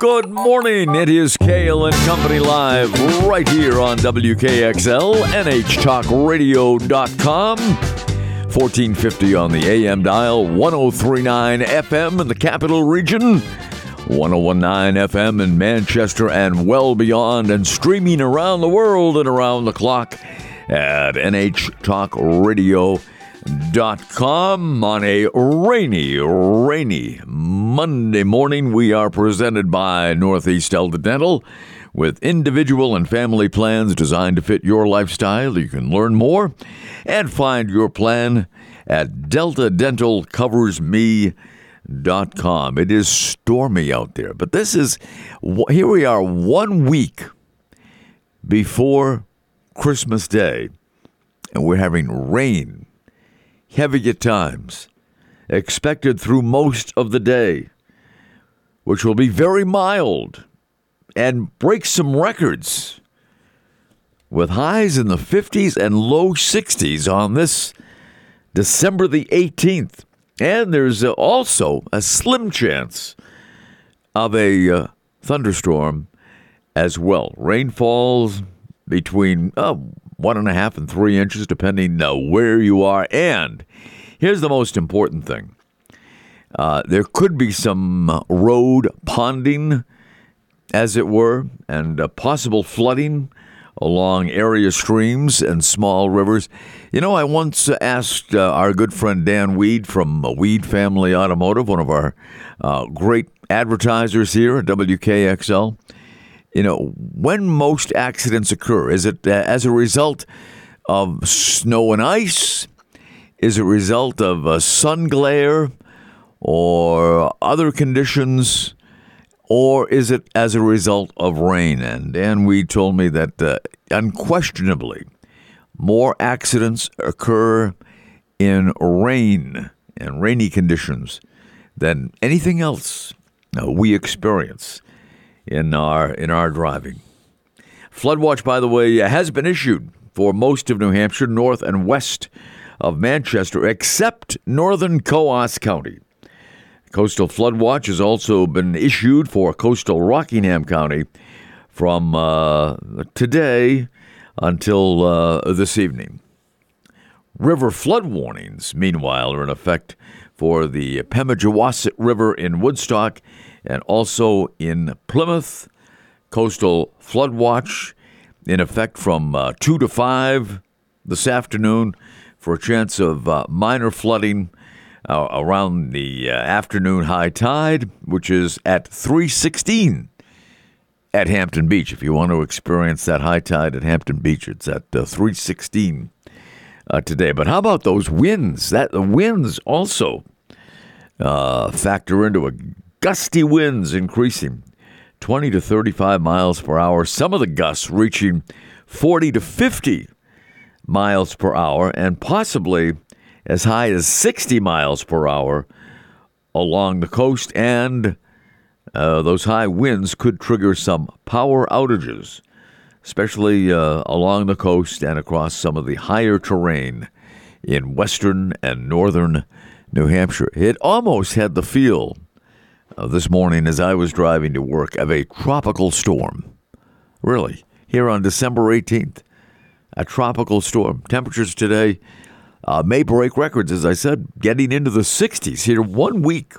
Good morning. It is Cail and Company Live right here on WKXL, NHTalkRadio.com. 1450 on the AM dial, 1039 FM in the capital region, 1019 FM in Manchester and well beyond, and streaming around the world and around the clock at NHTalkRadio.com com on a rainy, rainy Monday morning. We are presented by Northeast Delta Dental with individual and family plans designed to fit your lifestyle. You can learn more and find your plan at delta dental deltadentalcoversme.com. It is stormy out there, but this is here we are one week before Christmas Day, and we're having rain heavy at times, expected through most of the day, which will be very mild and break some records with highs in the 50s and low 60s on this December the 18th. And there's also a slim chance of a uh, thunderstorm as well. Rainfalls between uh, one and a half and three inches, depending where you are. And here's the most important thing uh, there could be some road ponding, as it were, and uh, possible flooding along area streams and small rivers. You know, I once asked uh, our good friend Dan Weed from Weed Family Automotive, one of our uh, great advertisers here at WKXL you know, when most accidents occur, is it uh, as a result of snow and ice? Is it a result of uh, sun glare or other conditions? Or is it as a result of rain? And Dan Weed told me that uh, unquestionably more accidents occur in rain and rainy conditions than anything else uh, we experience in our in our driving. Flood watch, by the way, has been issued for most of New Hampshire, north and west of Manchester, except northern Coos County. Coastal flood watch has also been issued for coastal Rockingham County from uh, today until uh, this evening. River flood warnings, meanwhile, are in effect for the Pemigewasset River in Woodstock and also in Plymouth. Coastal flood watch in effect from uh, 2 to 5 this afternoon for a chance of uh, minor flooding uh, around the uh, afternoon high tide, which is at 316 at Hampton Beach. If you want to experience that high tide at Hampton Beach, it's at uh, 316 uh, today. But how about those winds? That the winds also factor into a gusty winds increasing 20 to 35 miles per hour, some of the gusts reaching 40 to 50 miles per hour, and possibly as high as 60 miles per hour along the coast. And uh, those high winds could trigger some power outages, especially uh, along the coast and across some of the higher terrain in western and northern New Hampshire. It almost had the feel uh, this morning as I was driving to work of a tropical storm. Really, here on December 18th, a tropical storm. Temperatures today uh, may break records, as I said, getting into the 60s here one week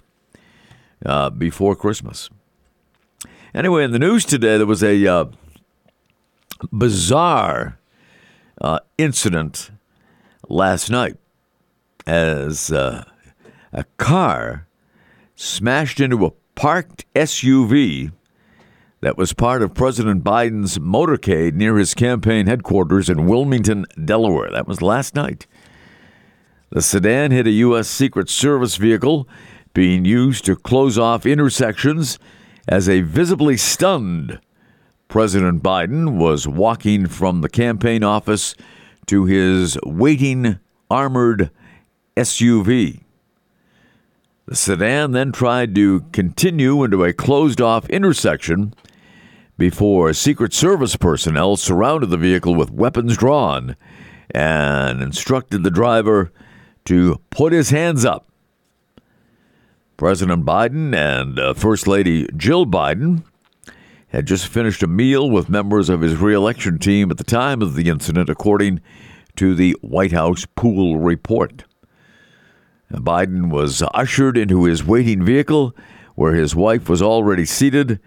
uh, before Christmas. Anyway, in the news today, there was a uh, bizarre uh, incident last night as uh, a car smashed into a parked SUV that was part of President Biden's motorcade near his campaign headquarters in Wilmington, Delaware. That was last night. The sedan hit a U.S. Secret Service vehicle being used to close off intersections as a visibly stunned President Biden was walking from the campaign office to his waiting armored SUV. The sedan then tried to continue into a closed off intersection before Secret Service personnel surrounded the vehicle with weapons drawn and instructed the driver to put his hands up. President Biden and uh, First Lady Jill Biden had just finished a meal with members of his reelection team at the time of the incident, according to the White House pool report. Biden was ushered into his waiting vehicle where his wife was already seated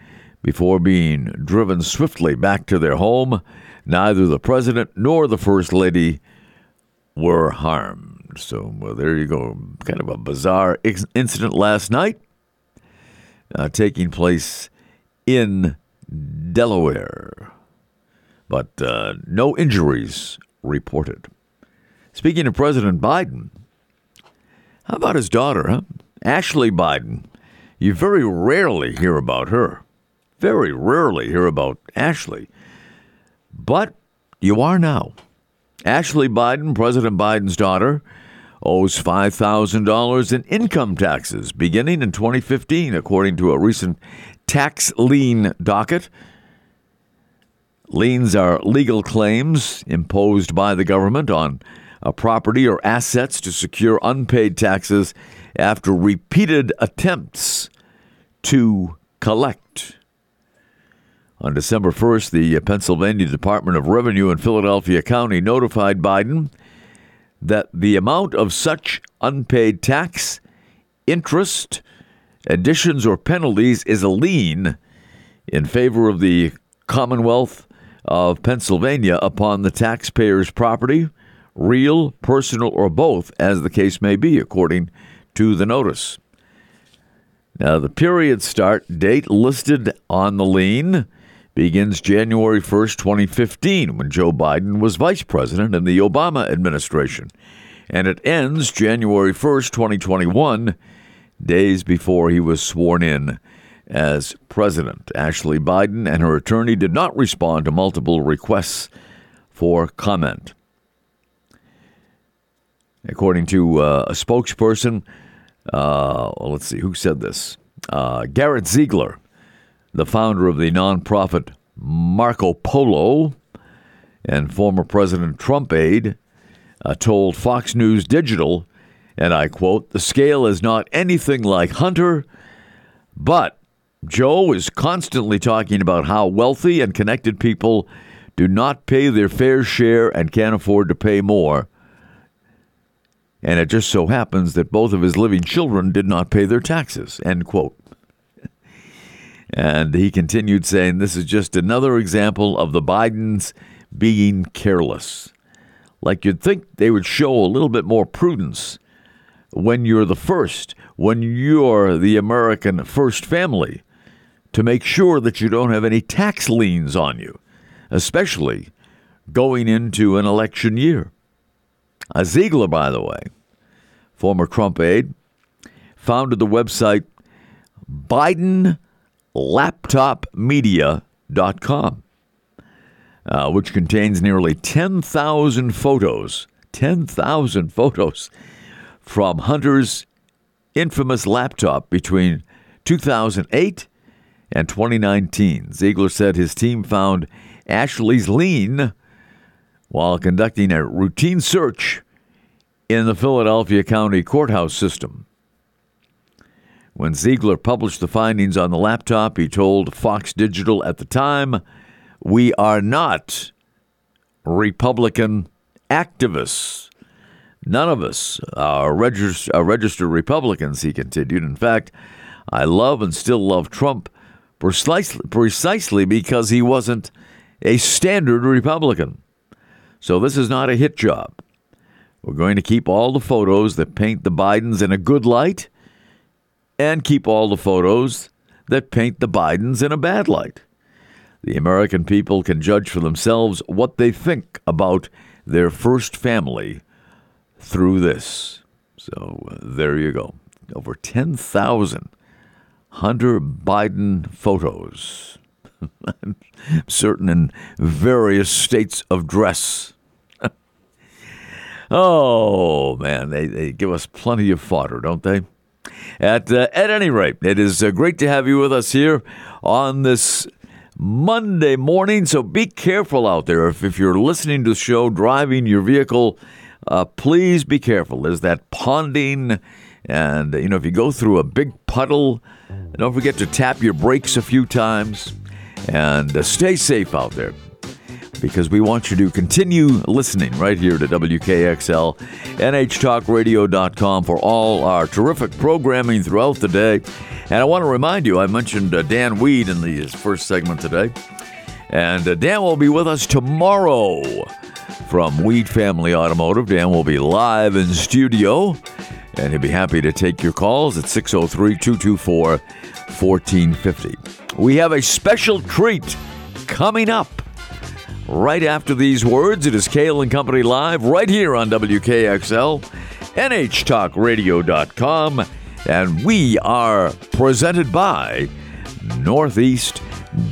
before being driven swiftly back to their home. Neither the president nor the first lady were harmed. So, well, there you go. Kind of a bizarre incident last night uh, taking place in Delaware. But uh, no injuries reported. Speaking of President Biden, how about his daughter, huh? Ashley Biden. You very rarely hear about her. Very rarely hear about Ashley. But you are now. Ashley Biden, President Biden's daughter, owes $5,000 in income taxes beginning in 2015, according to a recent tax lien docket. Liens are legal claims imposed by the government on a property or assets to secure unpaid taxes after repeated attempts to collect. On December 1st, the Pennsylvania Department of Revenue in Philadelphia County notified Biden that the amount of such unpaid tax, interest, additions, or penalties is a lien in favor of the Commonwealth of Pennsylvania upon the taxpayer's property real, personal, or both, as the case may be, according to the notice. Now, the period start date listed on the lien begins January 1st, 2015, when Joe Biden was vice president in the Obama administration, and it ends January 1st, 2021, days before he was sworn in as president. Ashley Biden and her attorney did not respond to multiple requests for comment. According to uh, a spokesperson, uh, well, let's see, who said this? Uh, Garrett Ziegler, the founder of the nonprofit Marco Polo and former President Trump aide, uh, told Fox News Digital, and I quote, the scale is not anything like Hunter, but Joe is constantly talking about how wealthy and connected people do not pay their fair share and can't afford to pay more. And it just so happens that both of his living children did not pay their taxes. End quote. And he continued saying, This is just another example of the Bidens being careless. Like you'd think they would show a little bit more prudence when you're the first, when you're the American first family, to make sure that you don't have any tax liens on you, especially going into an election year. A Ziegler, by the way, former Trump aide, founded the website BidenLaptopMedia.com, uh, which contains nearly 10,000 photos, 10,000 photos from Hunter's infamous laptop between 2008 and 2019. Ziegler said his team found Ashley's lien while conducting a routine search in the Philadelphia County courthouse system. When Ziegler published the findings on the laptop, he told Fox Digital at the time, We are not Republican activists. None of us are, regist- are registered Republicans, he continued. In fact, I love and still love Trump precisely, precisely because he wasn't a standard Republican. So this is not a hit job. We're going to keep all the photos that paint the Bidens in a good light and keep all the photos that paint the Bidens in a bad light. The American people can judge for themselves what they think about their first family through this. So uh, there you go. Over 10,000 Hunter Biden photos. certain in various states of dress. oh, man, they, they give us plenty of fodder, don't they? At, uh, at any rate, it is uh, great to have you with us here on this Monday morning. So be careful out there. If, if you're listening to the show, driving your vehicle, uh, please be careful. There's that ponding And, you know, if you go through a big puddle, don't forget to tap your brakes a few times and uh, stay safe out there because we want you to continue listening right here to WKXL, NHTalkRadio.com for all our terrific programming throughout the day. And I want to remind you, I mentioned uh, Dan Weed in the first segment today. And uh, Dan will be with us tomorrow from Weed Family Automotive. Dan will be live in studio, and he'll be happy to take your calls at 603 224 1450. We have a special treat coming up right after these words. It is Cail and Company Live right here on WKXL, NHTalkRadio.com, and we are presented by Northeast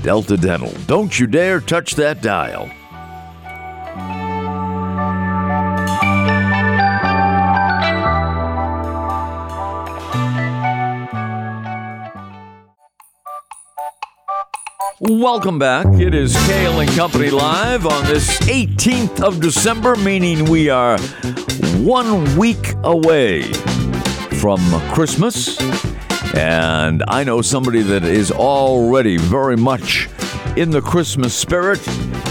Delta Dental. Don't you dare touch that dial. Welcome back. It is Cail and Company Live on this 18th of December, meaning we are one week away from Christmas. And I know somebody that is already very much in the Christmas spirit,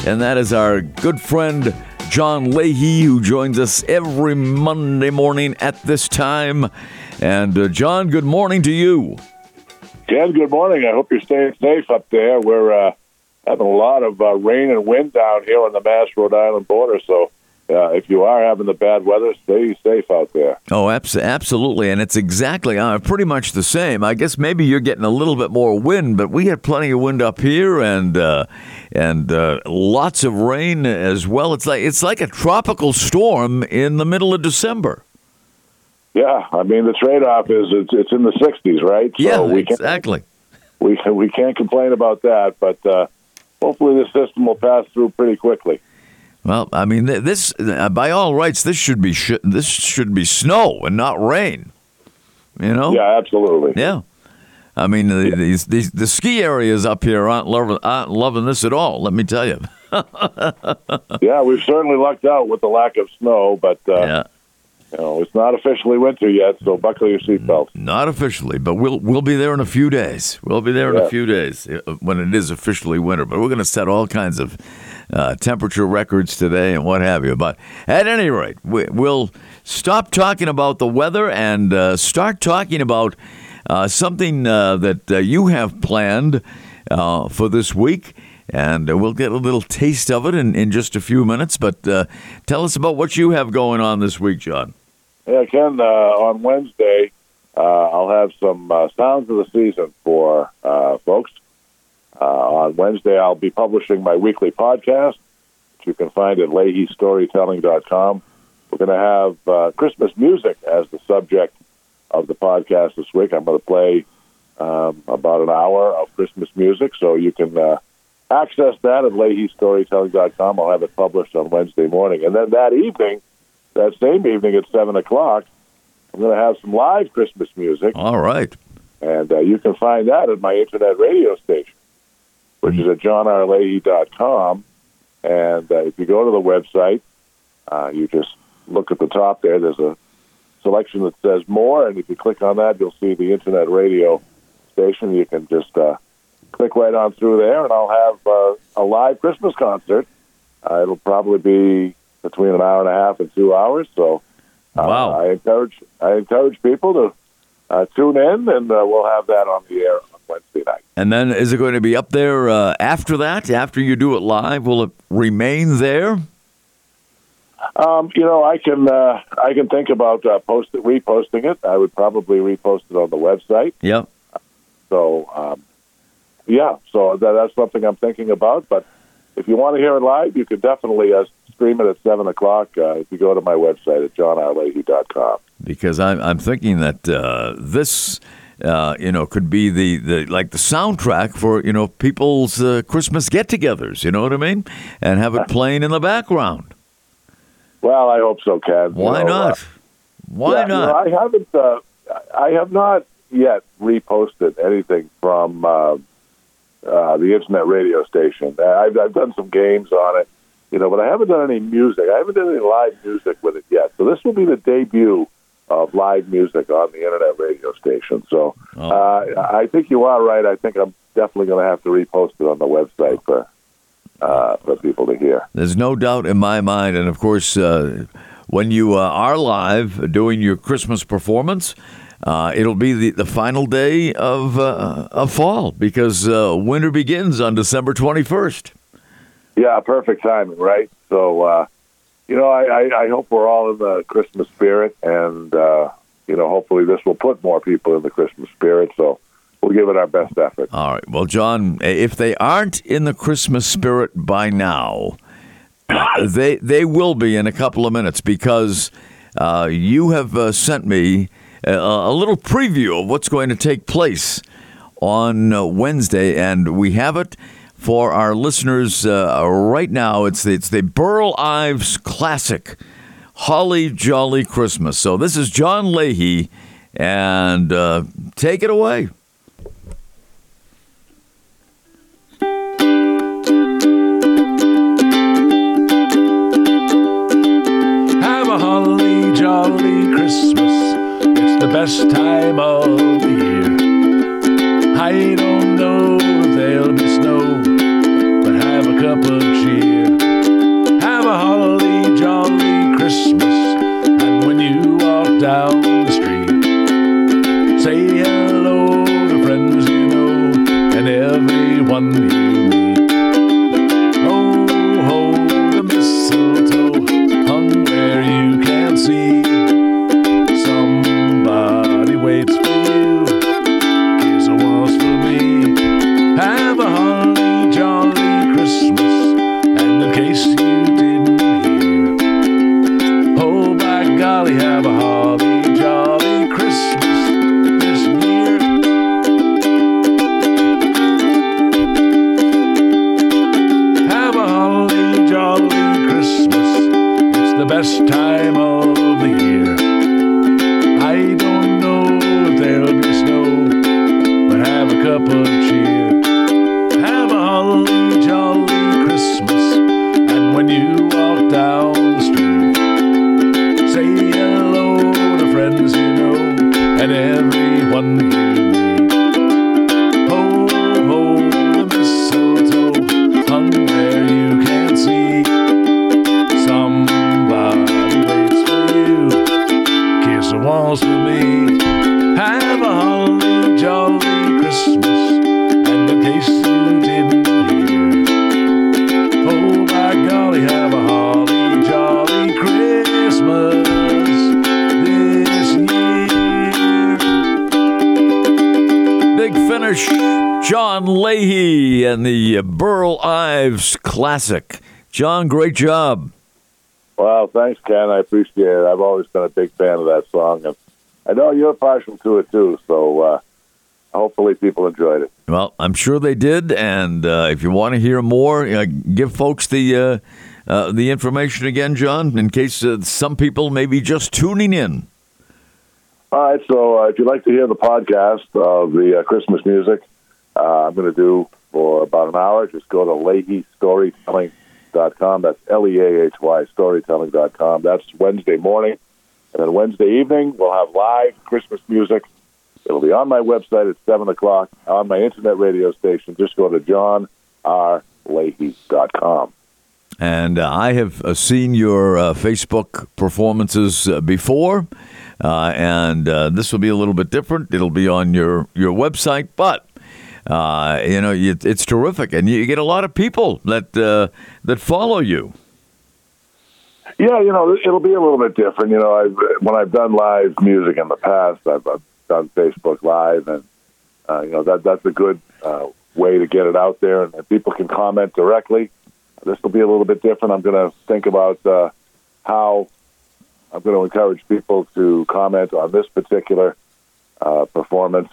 and that is our good friend John Leahy, who joins us every Monday morning at this time. And uh, John, good morning to you. Ken, good morning. I hope you're staying safe up there. We're uh, having a lot of uh, rain and wind down here on the Mass Rhode Island border, so uh, if you are having the bad weather, stay safe out there. Oh, abs- absolutely. And it's exactly uh, pretty much the same. I guess maybe you're getting a little bit more wind, but we had plenty of wind up here and uh, and uh, lots of rain as well. It's like it's like a tropical storm in the middle of December. Yeah, I mean the trade-off is it's, it's in the 60s, right? So yeah, we exactly. we we can't complain about that, but uh, hopefully the system will pass through pretty quickly. Well, I mean, this uh, by all rights, this should be sh- this should be snow and not rain. You know? Yeah, absolutely. Yeah. I mean, the, these, these, the ski areas up here aren't loving, aren't loving this at all. Let me tell you. yeah, we've certainly lucked out with the lack of snow, but uh, yeah. You know, it's not officially winter yet, so buckle your seatbelt. Not officially, but we'll we'll be there in a few days. We'll be there in Yeah. a few days uh, when it is officially winter. But we're going to set all kinds of uh, temperature records today and what have you. But at any rate, we, we'll stop talking about the weather and uh, start talking about uh, something uh, that uh, you have planned uh, for this week. And we'll get a little taste of it in, in just a few minutes. But uh, tell us about what you have going on this week, John. Yeah, Ken, uh, on Wednesday, uh, I'll have some uh, sounds of the season for uh, folks. Uh, on Wednesday, I'll be publishing my weekly podcast, which you can find at leahystorytelling.com. We're going to have uh, Christmas music as the subject of the podcast this week. I'm going to play um, about an hour of Christmas music, so you can access that at leahystorytelling.com. I'll have it published on Wednesday morning. And then that evening, that same evening at 7 o'clock, I'm going to have some live Christmas music. All right. And uh, you can find that at my internet radio station, which is at johnrleahy.com. And uh, if you go to the website, uh, you just look at the top there. There's a selection that says more, and if you click on that, you'll see the internet radio station. You can just uh, click right on through there, and I'll have uh, a live Christmas concert. Uh, it'll probably be between an hour and a half and two hours. So uh, Wow. I encourage I encourage people to uh, tune in, and uh, we'll have that on the air on Wednesday night. And then is it going to be up there uh, after that? After you do it live, will it remain there? Um, you know, I can uh, I can think about uh, post reposting it. I would probably repost it on the website. Yep. So, um, yeah, so that, that's something I'm thinking about. But if you want to hear it live, you can definitely uh, stream it at 7 o'clock uh, if you go to my website at johnrleahy.com. Because I'm, I'm thinking that uh, this, uh, you know, could be the, the like the soundtrack for you know people's uh, Christmas get-togethers. You know what I mean? And have it playing in the background. Well, I hope so, Ken. You Why know, not? uh, Why yeah, you know, not? I haven't. Uh, I have not yet reposted anything from uh, uh, the internet radio station. I've, I've done some games on it, you know, but I haven't done any music. I haven't done any live music with it yet. So this will be the debut of live music on the internet radio station. So Oh. uh, I think you are right. I think I'm definitely going to have to repost it on the website for uh, for people to hear. There's no doubt in my mind, and of course, uh, when you uh, are live doing your Christmas performance, uh, it'll be the, the final day of uh, of fall because uh, winter begins on December 21st. Yeah, perfect timing, right? So, uh, you know, I, I, I hope we're all in the Christmas spirit, and uh, you know, hopefully this will put more people in the Christmas spirit. So, we'll give it our best effort. All right. Well, John, if they aren't in the Christmas spirit by now, they they will be in a couple of minutes because uh, you have uh, sent me a, a little preview of what's going to take place on uh, Wednesday, and we have it for our listeners uh, right now. It's the, it's the Burl Ives classic, Holly Jolly Christmas. So this is John Leahy, and uh, take it away. Have a holly jolly Christmas. It's the best time of the year. I everyone finish, John Leahy and the Burl Ives classic. John, great job. Well, thanks, Ken. I appreciate it. I've always been a big fan of that song, and I know you're partial to it too. So, uh, hopefully, people enjoyed it. Well, I'm sure they did, and uh, if you want to hear more, uh, give folks the uh, uh, the information again, John, in case uh, some people may be just tuning in. All right. So, uh, if you'd like to hear the podcast of the uh, Christmas music, uh, I'm going to do for about an hour. Just go to LeahyStorytelling.com. That's L E A H Y Storytelling.com. That's Wednesday morning, and then Wednesday evening we'll have live Christmas music. It'll be on my website at seven o'clock on my internet radio station. Just go to johnrleahy.com. And I have uh, seen your uh, Facebook performances uh, before, uh, and uh, this will be a little bit different. It'll be on your, your website, but uh, you know it, it's terrific, and you get a lot of people that uh, that follow you. Yeah, you know, it'll be a little bit different. You know, I've, when I've done live music in the past, I've, I've done Facebook Live, and uh, you know that that's a good uh, way to get it out there, and, and people can comment directly. This will be a little bit different. I'm going to think about how I'm going to encourage people to comment on this particular uh, performance.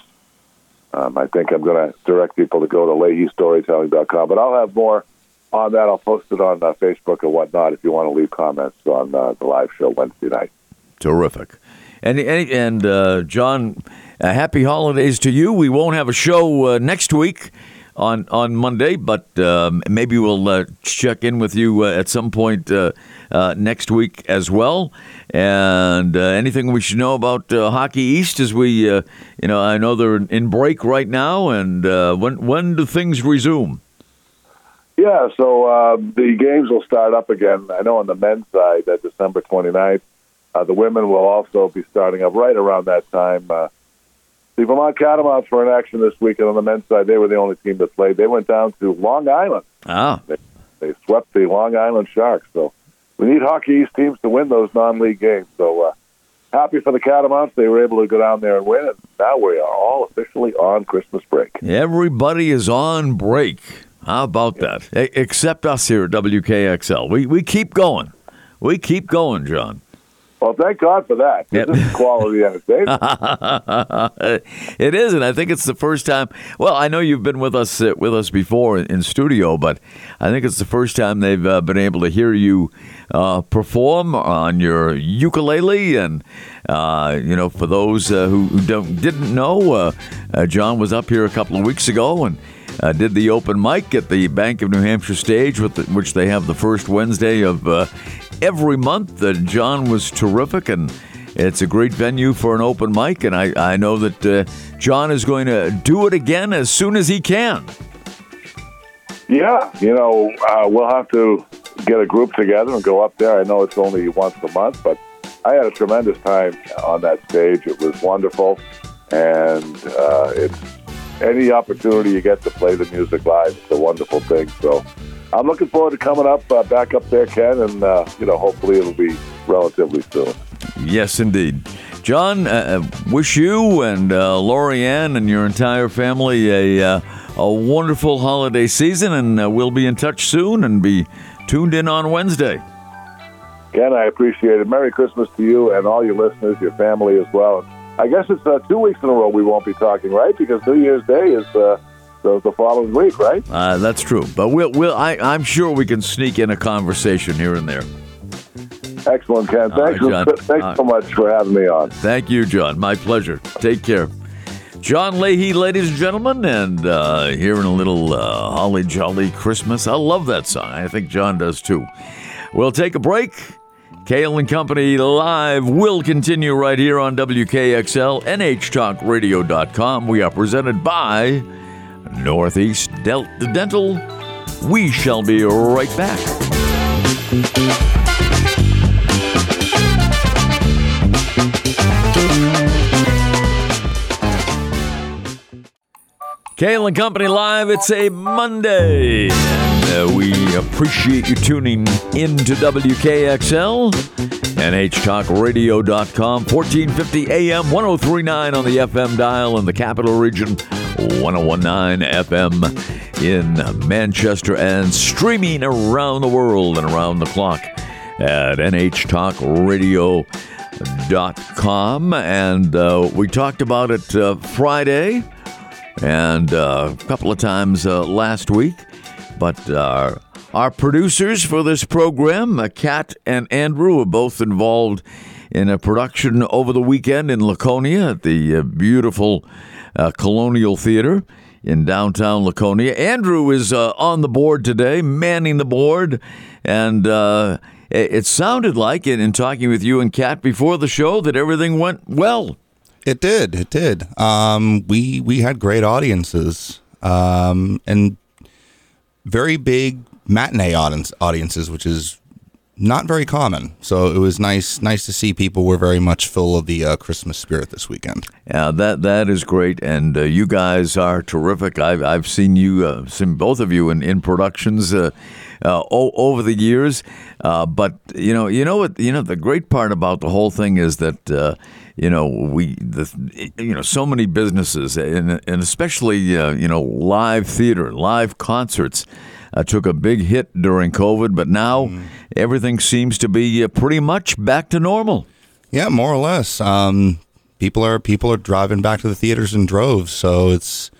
Um, I think I'm going to direct people to go to LeahyStorytelling.com, but I'll have more on that. I'll post it on uh, Facebook and whatnot if you want to leave comments on uh, the live show Wednesday night. Terrific. And and, uh, John, uh, happy holidays to you. We won't have a show uh, next week on on Monday, but um, maybe we'll uh, check in with you uh, at some point uh, uh, next week as well. And uh, anything we should know about uh, Hockey East as we, you know, I know they're in break right now, and when when do things resume? Yeah, so uh, the games will start up again. I know on the men's side, uh, December 29th. Uh, the women will also be starting up right around that time. The Vermont Catamounts were in action this weekend on the men's side. They were the only team that played. They went down to Long Island. Ah, They swept the Long Island Sharks. So we need Hockey East teams to win those non-league games. So uh, happy for the Catamounts. They were able to go down there and win. And now we are all officially on Christmas break. everybody is on break. How about that? E- except us here at WKXL. We we keep going. We keep going, John. Well, thank God for that. Yep. This is quality entertainment. it is, and I think it's the first time. Well, I know you've been with us uh, with us before in, in studio, but I think it's the first time they've uh, been able to hear you uh, perform on your ukulele. And uh, you know, for those uh, who, who don't didn't know, uh, uh, John was up here a couple of weeks ago and. Uh, did the open mic at the Bank of New Hampshire stage, with the, which they have the first Wednesday of uh, every month. that John was terrific, and it's a great venue for an open mic, and I, I know that uh, John is going to do it again as soon as he can. Yeah, you know, uh, we'll have to get a group together and go up there. I know it's only once a month, but I had a tremendous time on that stage. It was wonderful, and uh, it's any opportunity you get to play the music live. It's a wonderful thing. So I'm looking forward to coming up uh, back up there, Ken, and uh, you know, hopefully it'll be relatively soon. Yes, indeed. John, uh, uh, wish you and uh, Lori Ann and your entire family a, uh, a wonderful holiday season, and uh, we'll be in touch soon and be tuned in on Wednesday. Ken, I appreciate it. Merry Christmas to you and all your listeners, your family as well. I guess it's uh, two weeks in a row we won't be talking, right? Because New Year's Day is uh, the, the following week, right? Uh, that's true, but we'll, we'll, I, I'm sure we can sneak in a conversation here and there. Excellent, Ken. All right, Thanks, thanks so much for having me on. Thank you, John. My pleasure. Take care. John Leahy, ladies and gentlemen, and uh, hearing a little uh, Holly Jolly Christmas. I love that song. I think John does too. We'll take a break. Cail and Company Live will continue right here on WKXL, NHTalkRadio.com. We are presented by Northeast Delta Dental. We shall be right back. Cail and Company Live, it's a Monday. And uh, we appreciate you tuning in to WKXL, NHTalkRadio.com, 1450 AM, 1039 on the FM dial in the capital region, 1019 FM in Manchester, and streaming around the world and around the clock at NHTalkRadio.com. And uh, we talked about it uh, Friday and uh, a couple of times uh, last week. But uh, our producers for this program, uh, Kat and Andrew, are both involved in a production over the weekend in Laconia at the beautiful uh, Colonial Theater in downtown Laconia. Andrew is uh, on the board today, manning the board, and uh, it, sounded like, in, in talking with you and Kat before the show, that everything went well. It did. It did. Um, we we had great audiences um, and very big matinee audience, audiences, which is not very common. So it was nice nice to see people were very much full of the uh, Christmas spirit this weekend. Yeah, that that is great, and uh, you guys are terrific. I've I've seen you, uh, seen both of you in in productions uh, uh, o- over the years. Uh, but you know, you know what? You know the great part about the whole thing is that you know we the you know so many businesses and and especially you know live theater, live concerts. Uh, took a big hit during COVID, but now everything seems to be uh, pretty much back to normal. Yeah, more or less. Um, people are people are driving back to the theaters in droves, so it's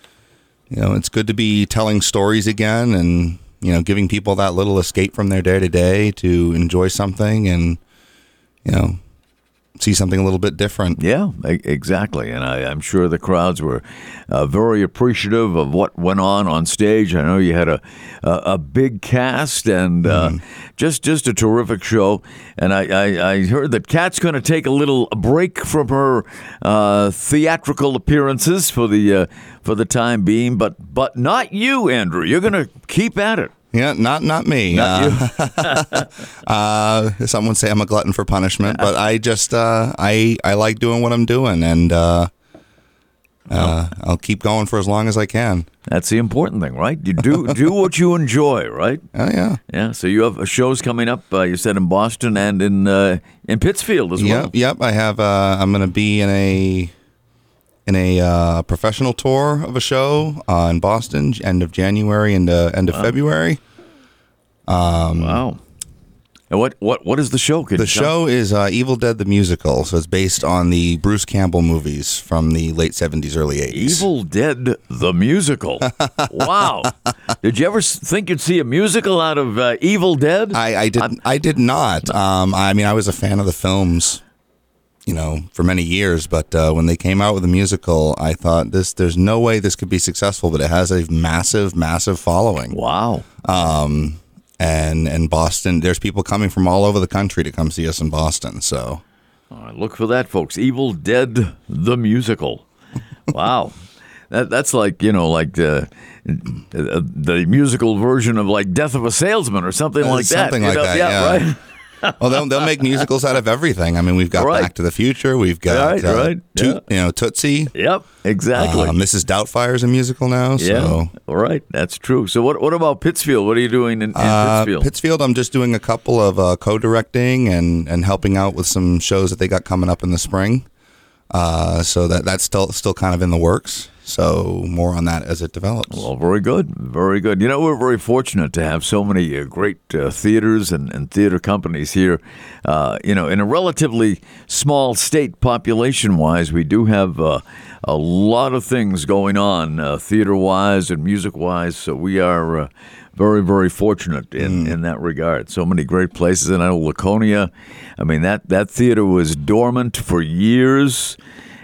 you know it's good to be telling stories again and you know giving people that little escape from their day to day to enjoy something and you know see something a little bit different. Yeah, exactly. And I, I'm sure the crowds were uh, very appreciative of what went on on stage. I know you had a a, a big cast and uh, just just a terrific show. And I, I, I heard that Kat's going to take a little break from her uh, theatrical appearances for the uh, for the time being, but but not you, Andrew. You're going to keep at it. Yeah, not not me. Not uh, uh, some would say I'm a glutton for punishment, but I just uh, I I like doing what I'm doing, and uh, uh, I'll keep going for as long as I can. That's the important thing, right? You do do what you enjoy, right? Oh yeah, Yeah. So you have shows coming up. Uh, you said in Boston and in uh, in Pittsfield as well. yep, yep. I have. Uh, I'm going to be in a in a uh, professional tour of a show uh, in Boston, end of January and uh, end of February. Wow. And what what what is the show? Could The show is uh, Evil Dead the musical, so it's based on the Bruce Campbell movies from the late 70s, early 80s. Evil Dead the musical. wow. Did you ever think you'd see a musical out of uh, Evil Dead? I, I did. I did not. Um, I mean, I was a fan of the films, you know, for many years. But uh, when they came out with the musical, I thought this. There's no way this could be successful. But it has a massive, massive following. wow. And and Boston, there's people coming from all over the country to come see us in Boston. So right, look for that, folks. Evil Dead the musical. Wow. That, that's like you know, like the the musical version of like Death of a Salesman or something Uh, like that. something you like know? that, Yeah, yeah. right. well, they'll they'll make musicals out of everything. I mean, we've got Right. Back to the Future. We've got Right, uh, right, Toot- you know Tootsie. Yep, exactly. Uh, Mrs. Doubtfire's a musical now. So. yeah, all right, that's true. So what what about Pittsfield? What are you doing in, in Uh, Pittsfield? Pittsfield, I'm just doing a couple of uh, co-directing and, and helping out with some shows that they got coming up in the spring. Uh, so that that's still still kind of in the works. So more on that as it develops. Well, very good, very good. You know, we're very fortunate to have so many uh, great uh, theaters and, and theater companies here. Uh, you know, in a relatively small state population-wise, we do have uh, a lot of things going on uh, theater-wise and music-wise. So we are uh, very, very fortunate in, in that regard. So many great places. And I know Laconia. I mean, that that theater was dormant for years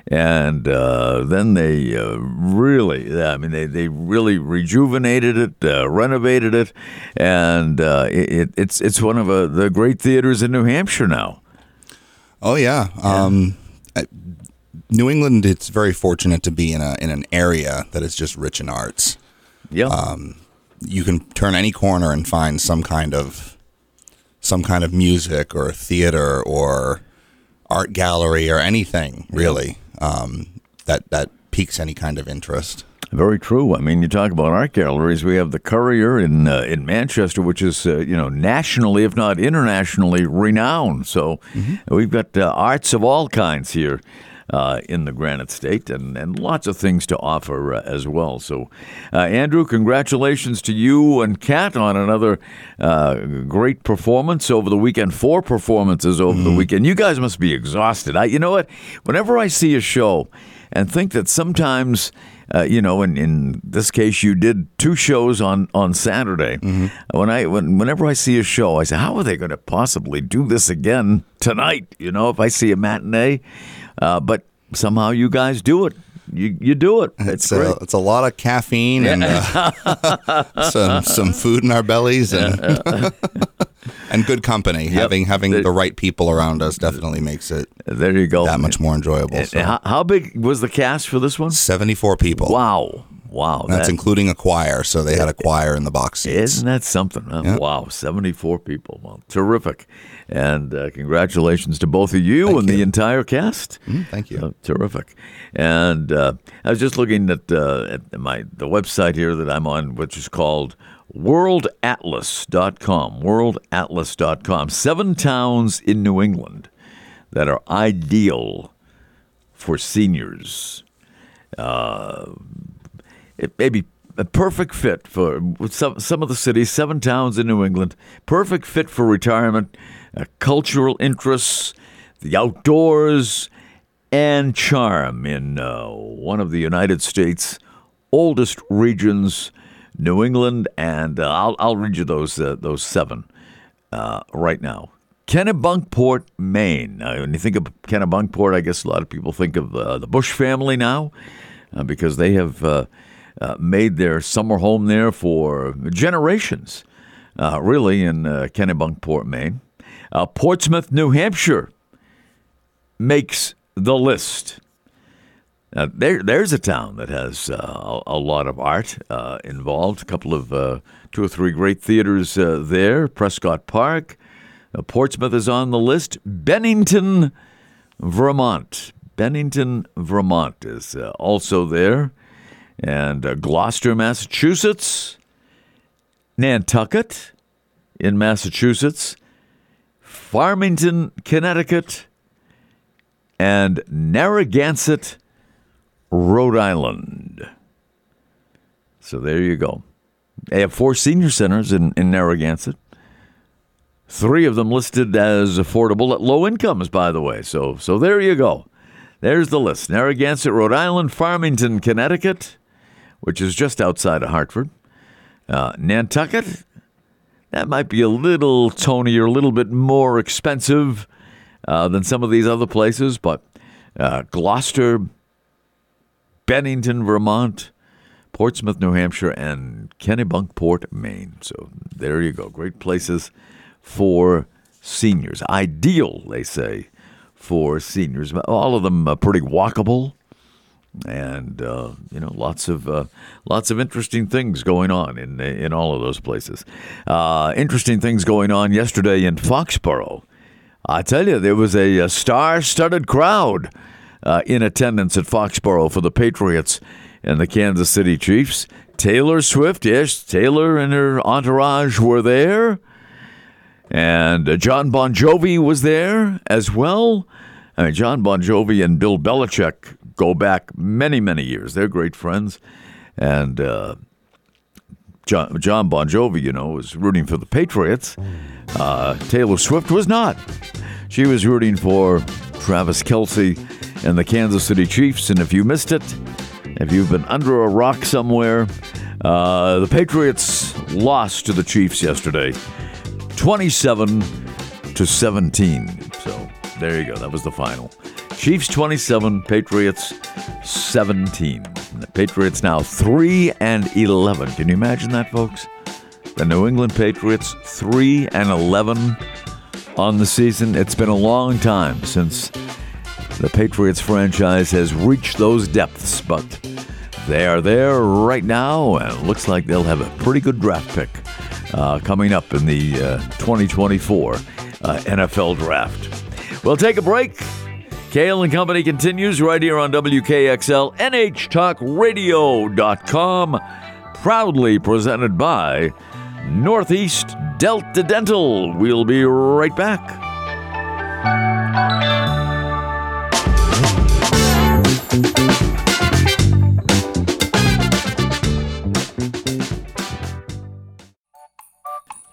and uh, then they uh, really, I mean, they, they really rejuvenated it, uh, renovated it, and uh, it, it's it's one of uh, the great theaters in New Hampshire now. Oh yeah. Um, New England, it's very fortunate to be in a in an area that is just rich in arts. Yeah, you can turn any corner and find some kind of some kind of music or theater or art gallery or anything really um, that that piques any kind of interest. very true. I mean, you talk about art galleries. We have the Currier in uh, in Manchester, which is uh, you know nationally, if not internationally, renowned. So we've got uh, arts of all kinds here. Uh, in the Granite State, and, and lots of things to offer uh, as well. So, uh, Andrew, congratulations to you and Kat on another uh, great performance over the weekend. Four performances over the weekend. You guys must be exhausted. I, you know what? Whenever I see a show and think that sometimes, uh, you know, in, in this case, you did two shows on on Saturday. When I when whenever I see a show, I say, how are they going to possibly do this again tonight? You know, if I see a matinee, uh, but somehow you guys do it. You you do it. It's, It's great. a, it's a lot of caffeine and uh, some some food in our bellies and and good company. Having having The- the right people around us definitely makes it there you go. that much more enjoyable. So. How, how big was the cast for this one? Seventy four people. Wow, wow. That's that- including a choir, so they had a choir in the box seats. Isn't that something? huh? Yeah. Wow, 74 people. Well, terrific. And uh, congratulations to both of you Thank and the entire cast. Mm, thank you. Uh, terrific. And uh, I was just looking at, uh, at my the website here that I'm on, which is called worldatlas.com. Worldatlas.com. Seven towns in New England that are ideal for seniors it may be a perfect fit for some some of the cities, seven towns in New England. Perfect fit for retirement, uh, cultural interests, the outdoors, and charm in uh, one of the United States' oldest regions, New England. And uh, I'll I'll read you those uh, those seven uh, right now. Kennebunkport, Maine. When you think of Kennebunkport, I guess a lot of people think of uh, the Bush family now because they have uh, uh, made their summer home there for generations, uh, really, in uh, Kennebunkport, Maine. Uh, Portsmouth, New Hampshire makes the list. Now, there, there's a town that has uh, a, lot of art uh, involved. A couple of uh, two or three great theaters uh, there. Prescott Park. Uh, Portsmouth is on the list. Bennington, Vermont. Bennington, Vermont is uh, also there. And uh, Gloucester, Massachusetts. Nantucket in Massachusetts. Farmington, Connecticut. And Narragansett, Rhode Island. So there you go. They have four senior centers in, in Narragansett. Three of them listed as affordable at low incomes, by the way. So so there you go. There's the list. Narragansett, Rhode Island, Farmington, Connecticut, which is just outside of Hartford. Uh, Nantucket, that might be a little tonier, a little bit more expensive uh, than some of these other places, but uh, Gloucester, Bennington, Vermont, Portsmouth, New Hampshire, and Kennebunkport, Maine. So there you go. Great places for seniors. Ideal, they say, for seniors. All of them uh, pretty walkable, and uh, you know, lots of uh, lots of interesting things going on in in all of those places. Uh, interesting things going on yesterday in Foxborough. I tell you, there was a, a star-studded crowd uh, in attendance at Foxborough for the Patriots and the Kansas City Chiefs. Taylor Swift, yes, Taylor and her entourage were there. And uh, John Bon Jovi was there as well. I mean, John Bon Jovi and Bill Belichick go back many, many years. They're great friends. And uh, John, John Bon Jovi, you know, was rooting for the Patriots. Uh, Taylor Swift was not. She was rooting for Travis Kelce and the Kansas City Chiefs. And if you missed it, if you've been under a rock somewhere, uh, the Patriots lost to the Chiefs yesterday, 27 to 17. So there you go. That was the final. Chiefs 27, Patriots 17. The Patriots now 3 and 11. Can you imagine that, folks? The New England Patriots 3 and 11 on the season. It's been a long time since the Patriots franchise has reached those depths, but they are there right now, and it looks like they'll have a pretty good draft pick uh, coming up in the uh, 2024 uh, NFL draft. We'll take a break. Cail and Company continues right here on WKXL, NHTalkRadio.com, proudly presented by Northeast Delta Dental. We'll be right back.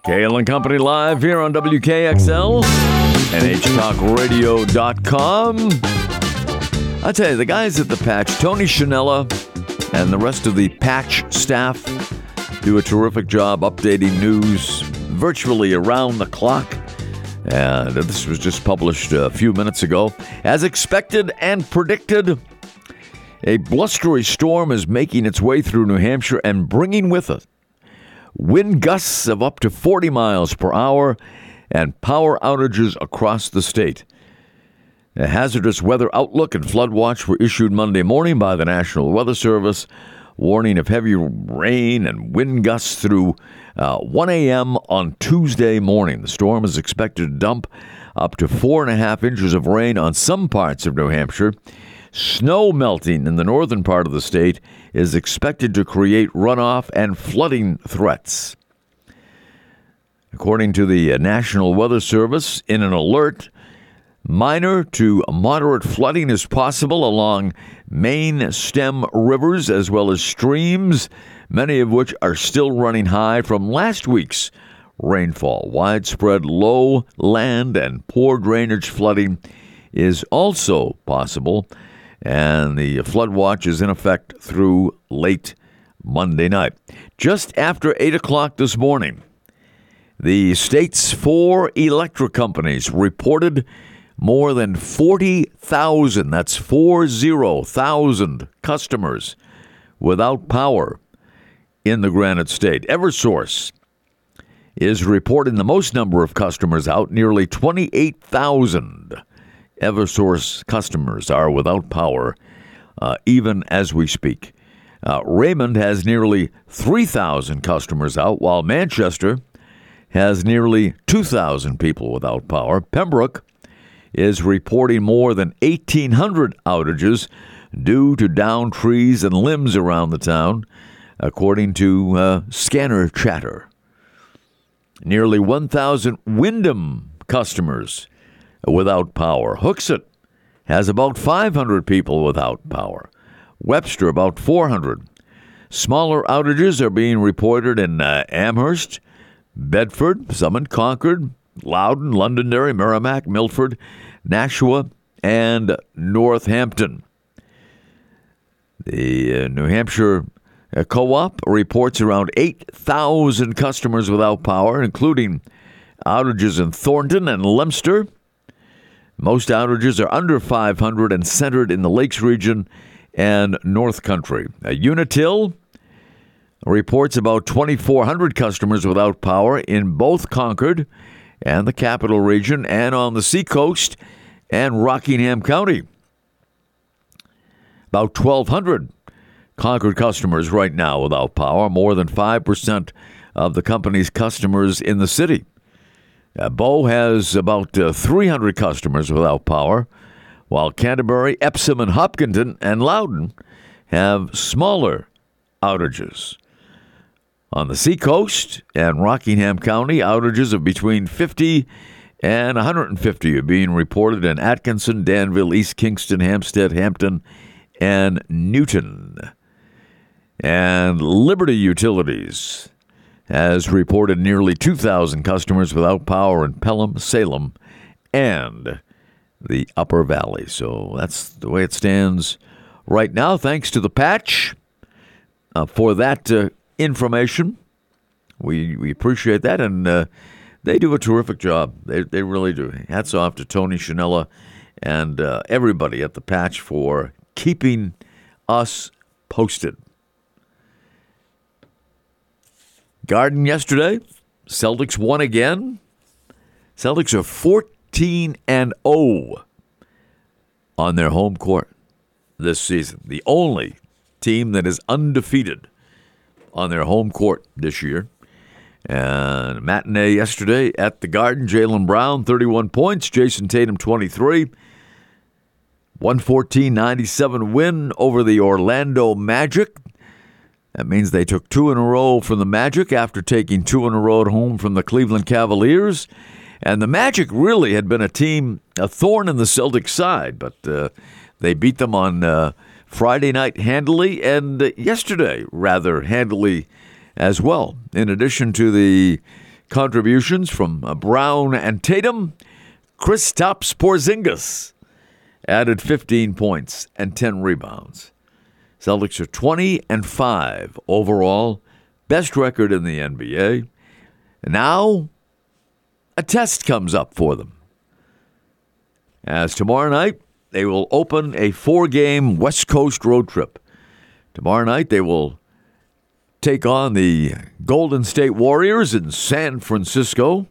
Cail and Company live here on WKXL, NHTalkRadio.com. I tell you, the guys at the Patch, Tony Schinella, and the rest of the Patch staff do a terrific job updating news virtually around the clock. And this was just published a few minutes ago. As expected and predicted, a blustery storm is making its way through New Hampshire and bringing with it wind gusts of up to 40 miles per hour and power outages across the state. A hazardous weather outlook and flood watch were issued Monday morning by the National Weather Service, warning of heavy rain and wind gusts through uh, 1 a.m. on Tuesday morning. The storm is expected to dump up to four and a half inches of rain on some parts of New Hampshire. Snow melting in the northern part of the state is expected to create runoff and flooding threats. According to the uh, National Weather Service, in an alert, minor to moderate flooding is possible along main stem rivers as well as streams, many of which are still running high from last week's rainfall. Widespread low land and poor drainage flooding is also possible and the flood watch is in effect through late Monday night. Just after 8 o'clock this morning, The state's four electric companies reported more than 40,000, that's 40,000 customers without power in the Granite State. Eversource is reporting the most number of customers out, nearly 28,000. Eversource customers are without power uh, even as we speak. Uh, Raymond has nearly 3,000 customers out, while Manchester has nearly 2,000 people without power. Pembroke is reporting more than 1,800 outages due to downed trees and limbs around the town, according to uh, scanner chatter. Nearly 1,000 Windham customers without power. Hooksett has about 500 people without power. Webster, about 400. Smaller outages are being reported in uh, Amherst, Bedford, some in Concord, Loudon, Londonderry, Merrimack, Milford, Nashua, and Northampton. The uh, New Hampshire uh, Co op reports around 8,000 customers without power, including outages in Thornton and Leominster. Most outages are under 500 and centered in the Lakes region and North Country. Uh, Unitil reports about 2,400 customers without power in both Concord and the capital region and on the seacoast and Rockingham County. About 1,200 Concord customers right now without power, more than 5% of the company's customers in the city. Uh, Bow has about uh, 300 customers without power, while Canterbury, Epsom, and Hopkinton and Loudon have smaller outages. On the seacoast and Rockingham County, outages of between 50 and 150 are being reported in Atkinson, Danville, East Kingston, Hampstead, Hampton, and Newton. And Liberty Utilities has reported nearly 2,000 customers without power in Pelham, Salem, and the Upper Valley. So that's the way it stands right now. Thanks to the patch uh, for that uh, information. We we appreciate that, and uh, they do a terrific job. They they really do. Hats off to Tony Schinella and uh, everybody at the patch for keeping us posted. Garden yesterday, Celtics won again. Celtics are 14 and 0 on their home court this season. The only team that is undefeated on their home court this year. And matinee yesterday at the Garden, Jaylen Brown, 31 points, Jayson Tatum, 23. 114 97 win over the Orlando Magic. That means they took two in a row from the Magic after taking two in a row at home from the Cleveland Cavaliers. And the Magic really had been a team, a thorn in the Celtics side, but uh, they beat them on uh, Friday night handily and yesterday rather handily as well. In addition to the contributions from uh, Brown and Tatum, Kristaps Porzingis added 15 points and 10 rebounds. Celtics are 20 and 5 overall, best record in the NBA. Now, a test comes up for them. As tomorrow night, they will open a four game West Coast road trip. Tomorrow night, they will take on the Golden State Warriors in San Francisco.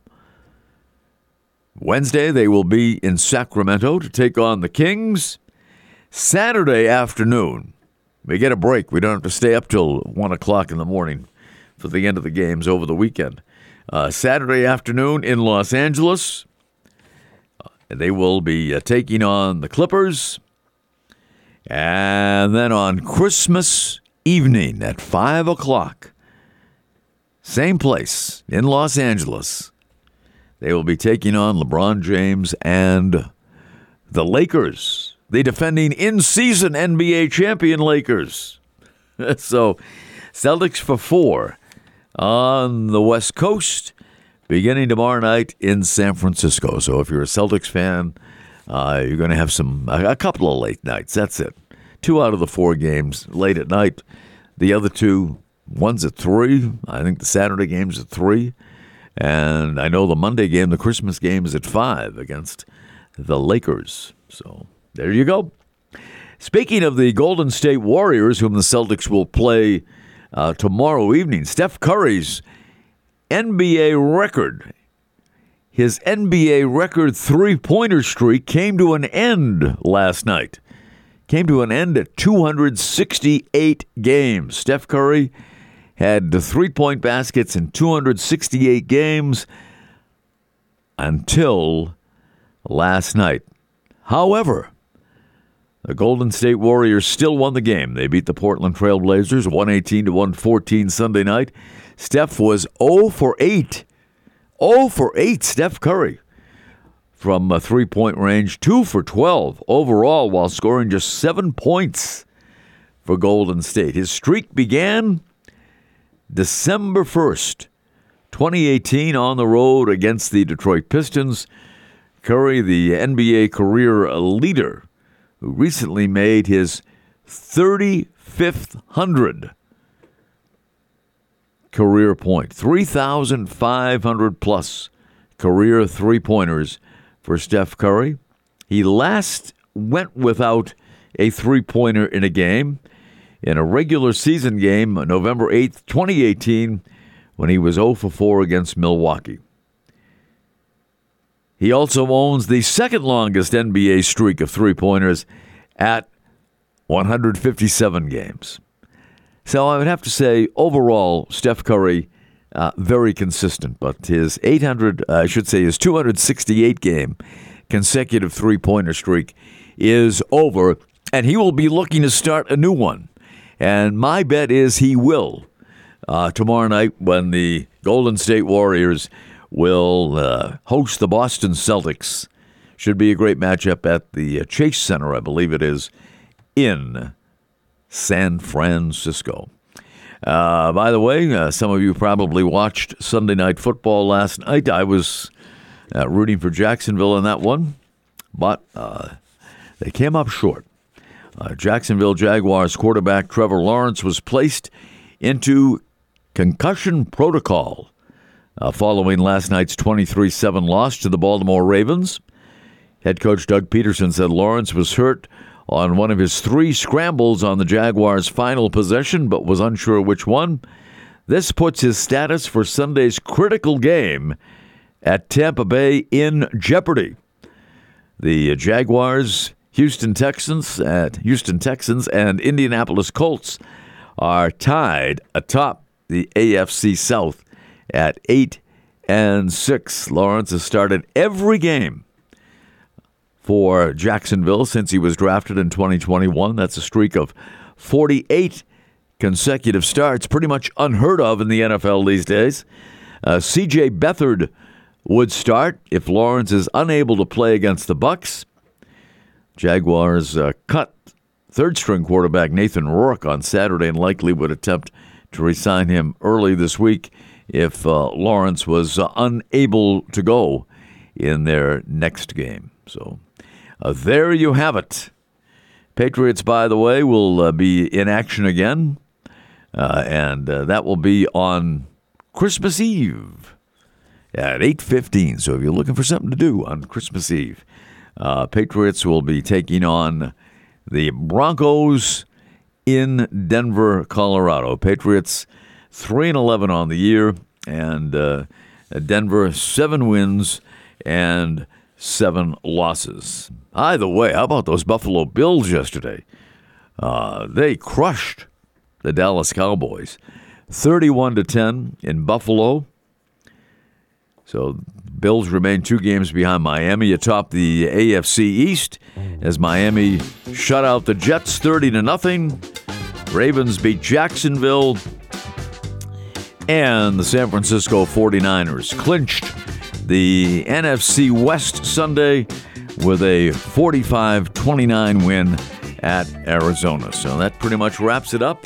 Wednesday, they will be in Sacramento to take on the Kings. Saturday afternoon, we get a break. We don't have to stay up till 1 o'clock in the morning for the end of the games over the weekend. Uh, Saturday afternoon in Los Angeles, they will be uh, taking on the Clippers. And then on Christmas evening at 5 o'clock, same place in Los Angeles, they will be taking on LeBron James and the Lakers, the defending in season NBA champion Lakers. so, Celtics for four on the West Coast, beginning tomorrow night in San Francisco. So, if you're a Celtics fan, uh, you're going to have some a couple of late nights. That's it. Two out of the four games late at night. The other two, one's at three. I think the Saturday game's at three And I know the Monday game, the Christmas game, is at 5 against the Lakers. So there you go. Speaking of the Golden State Warriors, whom the Celtics will play uh, tomorrow evening, Steph Curry's NBA record, his NBA record three pointer streak came to an end last night. Came to an end at 268 games. Steph Curry had three point baskets in 268 games until last night. However, the Golden State Warriors still won the game. They beat the Portland Trailblazers 118 to 114 Sunday night. Steph was 0 for 8. 0 for 8, Steph Curry. From a three point range, 2 for 12 overall, while scoring just seven points for Golden State. His streak began December 1st, 2018, on the road against the Detroit Pistons. Curry, the NBA career leader, who recently made his 35th hundred career point, 3,500 plus career three pointers for Steph Curry. He last went without a three pointer in a game in a regular season game, November 8th, 2018, when he was 0 for 4 against Milwaukee. He also owns the second longest NBA streak of three pointers at 157 games. So I would have to say, overall, Steph Curry, uh, very consistent, but his 800, uh, I should say, his 268 game consecutive three pointer streak is over, and he will be looking to start a new one. And my bet is he will uh, tomorrow night when the Golden State Warriors will uh, host the Boston Celtics. Should be a great matchup at the uh, Chase Center, I believe it is, in San Francisco. Uh, by the way, uh, some of you probably watched Sunday Night Football last night. I was uh, rooting for Jacksonville in that one, but uh, they came up short. Jacksonville Jaguars quarterback Trevor Lawrence was placed into concussion protocol uh, following last night's 23 7 loss to the Baltimore Ravens. Head coach Doug Pederson said Lawrence was hurt on one of his three scrambles on the Jaguars' final possession, but was unsure which one. This puts his status for Sunday's critical game at Tampa Bay in jeopardy. The Jaguars Houston Texans at Houston Texans and Indianapolis Colts are tied atop the AFC South at 8 and 6. Lawrence has started every game for Jacksonville since he was drafted in 2021. That's a streak of 48 consecutive starts, pretty much unheard of in the NFL these days. Uh, CJ Beathard would start if Lawrence is unable to play against the Bucs. Jaguars uh, cut third string quarterback Nathan Rourke on Saturday and likely would attempt to resign him early this week if uh, Lawrence was uh, unable to go in their next game. So uh, there you have it. Patriots, by the way, will uh, be in action again, uh, and that will be on Christmas Eve at 8.15. So if you're looking for something to do on Christmas Eve, uh, Patriots will be taking on the Broncos in Denver, Colorado. Patriots three and eleven on the year, and uh, Denver seven wins and seven losses. Either way, how about those Buffalo Bills yesterday? Uh, they crushed the Dallas Cowboys, thirty-one to ten in Buffalo. So Bills remain two games behind Miami atop the AFC East as Miami shut out the Jets 30 to nothing. Ravens beat Jacksonville and the San Francisco 49ers clinched the NFC West Sunday with a 45-29 win at Arizona. So that pretty much wraps it up